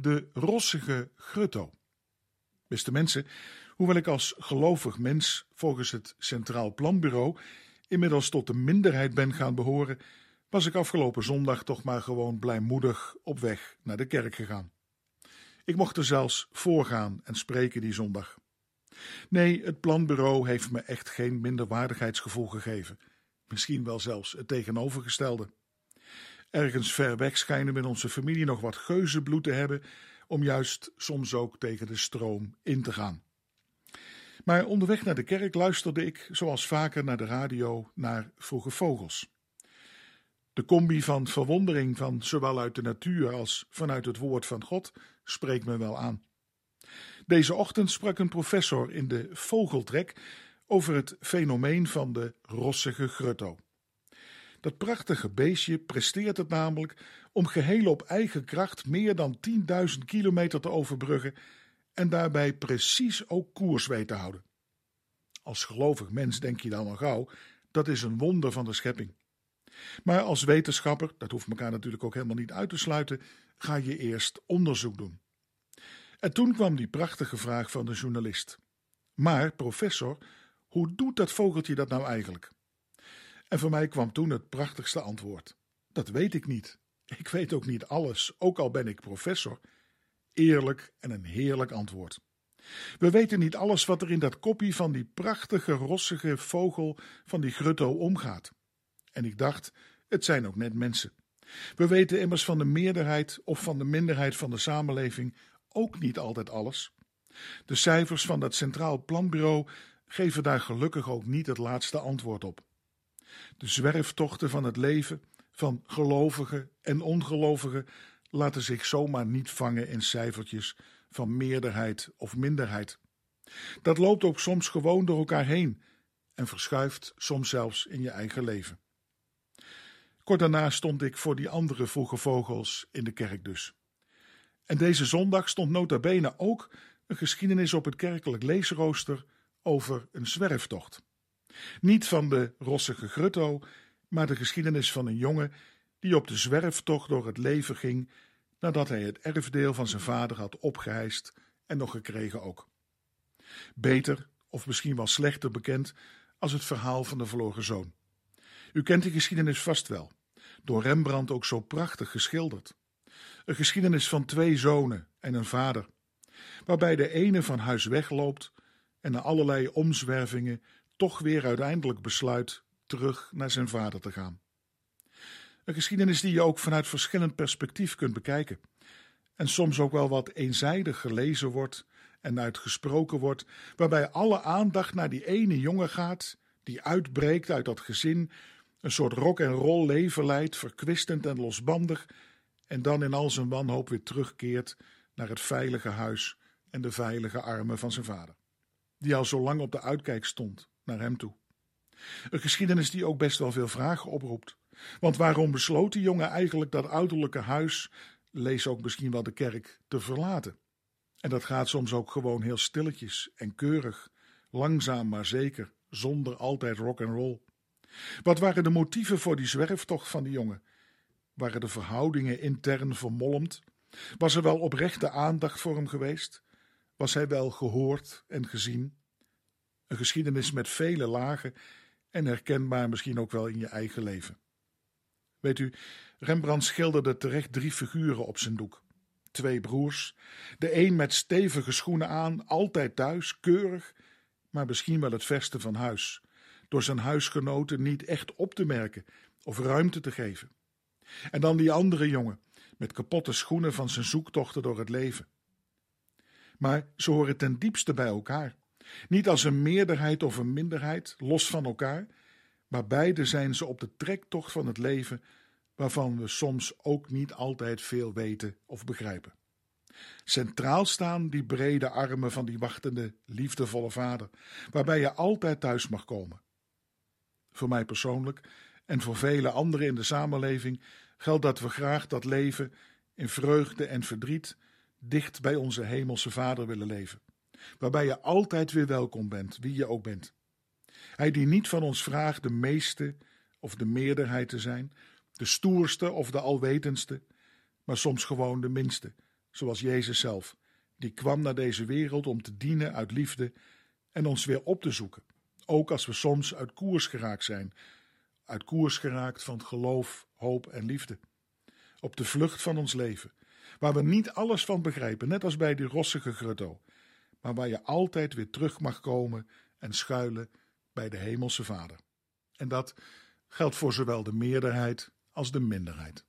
De rossige grutto. Beste mensen, hoewel ik als gelovig mens volgens het Centraal Planbureau inmiddels tot de minderheid ben gaan behoren, was ik afgelopen zondag toch maar gewoon blijmoedig op weg naar de kerk gegaan. Ik mocht er zelfs voorgaan en spreken die zondag. Nee, het planbureau heeft me echt geen minderwaardigheidsgevoel gegeven. Misschien wel zelfs het tegenovergestelde. Ergens ver weg schijnen we in onze familie nog wat geuzenbloed te hebben om juist soms ook tegen de stroom in te gaan. Maar onderweg naar de kerk luisterde ik, zoals vaker naar de radio, naar vroege vogels. De combi van verwondering van zowel uit de natuur als vanuit het woord van God spreekt me wel aan. Deze ochtend sprak een professor in de Vogeltrek over het fenomeen van de rossige grutto. Dat prachtige beestje presteert het namelijk om geheel op eigen kracht meer dan 10.000 kilometer te overbruggen en daarbij precies ook koers weet te houden. Als gelovig mens denk je dan al gauw, dat is een wonder van de schepping. Maar als wetenschapper, dat hoeft elkaar natuurlijk ook helemaal niet uit te sluiten, ga je eerst onderzoek doen. En toen kwam die prachtige vraag van de journalist. Maar, professor, hoe doet dat vogeltje dat nou eigenlijk? En voor mij kwam toen het prachtigste antwoord. Dat weet ik niet. Ik weet ook niet alles, ook al ben ik professor. Eerlijk en een heerlijk antwoord. We weten niet alles wat er in dat koppie van die prachtige, rossige vogel van die grutto omgaat. En ik dacht, het zijn ook net mensen. We weten immers van de meerderheid of van de minderheid van de samenleving ook niet altijd alles. De cijfers van dat Centraal Planbureau geven daar gelukkig ook niet het laatste antwoord op. De zwerftochten van het leven, van gelovigen en ongelovigen, laten zich zomaar niet vangen in cijfertjes van meerderheid of minderheid. Dat loopt ook soms gewoon door elkaar heen en verschuift soms zelfs in je eigen leven. Kort daarna stond ik voor die andere vroege vogels in de kerk dus. En deze zondag stond nota bene ook een geschiedenis op het kerkelijk leesrooster over een zwerftocht. Niet van de rossige grutto, maar de geschiedenis van een jongen die op de zwerftocht door het leven ging nadat hij het erfdeel van zijn vader had opgeheist en nog gekregen ook. Beter, of misschien wel slechter bekend, als het verhaal van de verloren zoon. U kent die geschiedenis vast wel, door Rembrandt ook zo prachtig geschilderd. Een geschiedenis van twee zonen en een vader, waarbij de ene van huis wegloopt en na allerlei omzwervingen toch weer uiteindelijk besluit terug naar zijn vader te gaan. Een geschiedenis die je ook vanuit verschillend perspectief kunt bekijken. En soms ook wel wat eenzijdig gelezen wordt en uitgesproken wordt, waarbij alle aandacht naar die ene jongen gaat, die uitbreekt uit dat gezin, een soort rock en roll leven leidt, verkwistend en losbandig, en dan in al zijn wanhoop weer terugkeert naar het veilige huis en de veilige armen van zijn vader, die al zo lang op de uitkijk stond naar hem toe. Een geschiedenis die ook best wel veel vragen oproept. Want waarom besloot die jongen eigenlijk dat ouderlijke huis, lees ook misschien wel de kerk, te verlaten? En dat gaat soms ook gewoon heel stilletjes en keurig, langzaam maar zeker, zonder altijd rock and roll. Wat waren de motieven voor die zwerftocht van die jongen? Waren de verhoudingen intern vermolmd? Was er wel oprechte aandacht voor hem geweest? Was hij wel gehoord en gezien? Een geschiedenis met vele lagen en herkenbaar misschien ook wel in je eigen leven. Weet u, Rembrandt schilderde terecht drie figuren op zijn doek. Twee broers, de een met stevige schoenen aan, altijd thuis, keurig, maar misschien wel het verste van huis, door zijn huisgenoten niet echt op te merken of ruimte te geven. En dan die andere jongen, met kapotte schoenen van zijn zoektochten door het leven. Maar ze horen ten diepste bij elkaar. Niet als een meerderheid of een minderheid, los van elkaar, maar beide zijn ze op de trektocht van het leven, waarvan we soms ook niet altijd veel weten of begrijpen. Centraal staan die brede armen van die wachtende, liefdevolle vader, waarbij je altijd thuis mag komen. Voor mij persoonlijk en voor vele anderen in de samenleving geldt dat we graag dat leven in vreugde en verdriet dicht bij onze hemelse Vader willen leven, waarbij je altijd weer welkom bent, wie je ook bent. Hij die niet van ons vraagt de meeste of de meerderheid te zijn, de stoerste of de alwetendste, maar soms gewoon de minste, zoals Jezus zelf, die kwam naar deze wereld om te dienen uit liefde en ons weer op te zoeken, ook als we soms uit koers geraakt zijn, uit koers geraakt van geloof, hoop en liefde. Op de vlucht van ons leven, waar we niet alles van begrijpen, net als bij die rossige grutto, maar waar je altijd weer terug mag komen en schuilen bij de Hemelse Vader. En dat geldt voor zowel de meerderheid als de minderheid.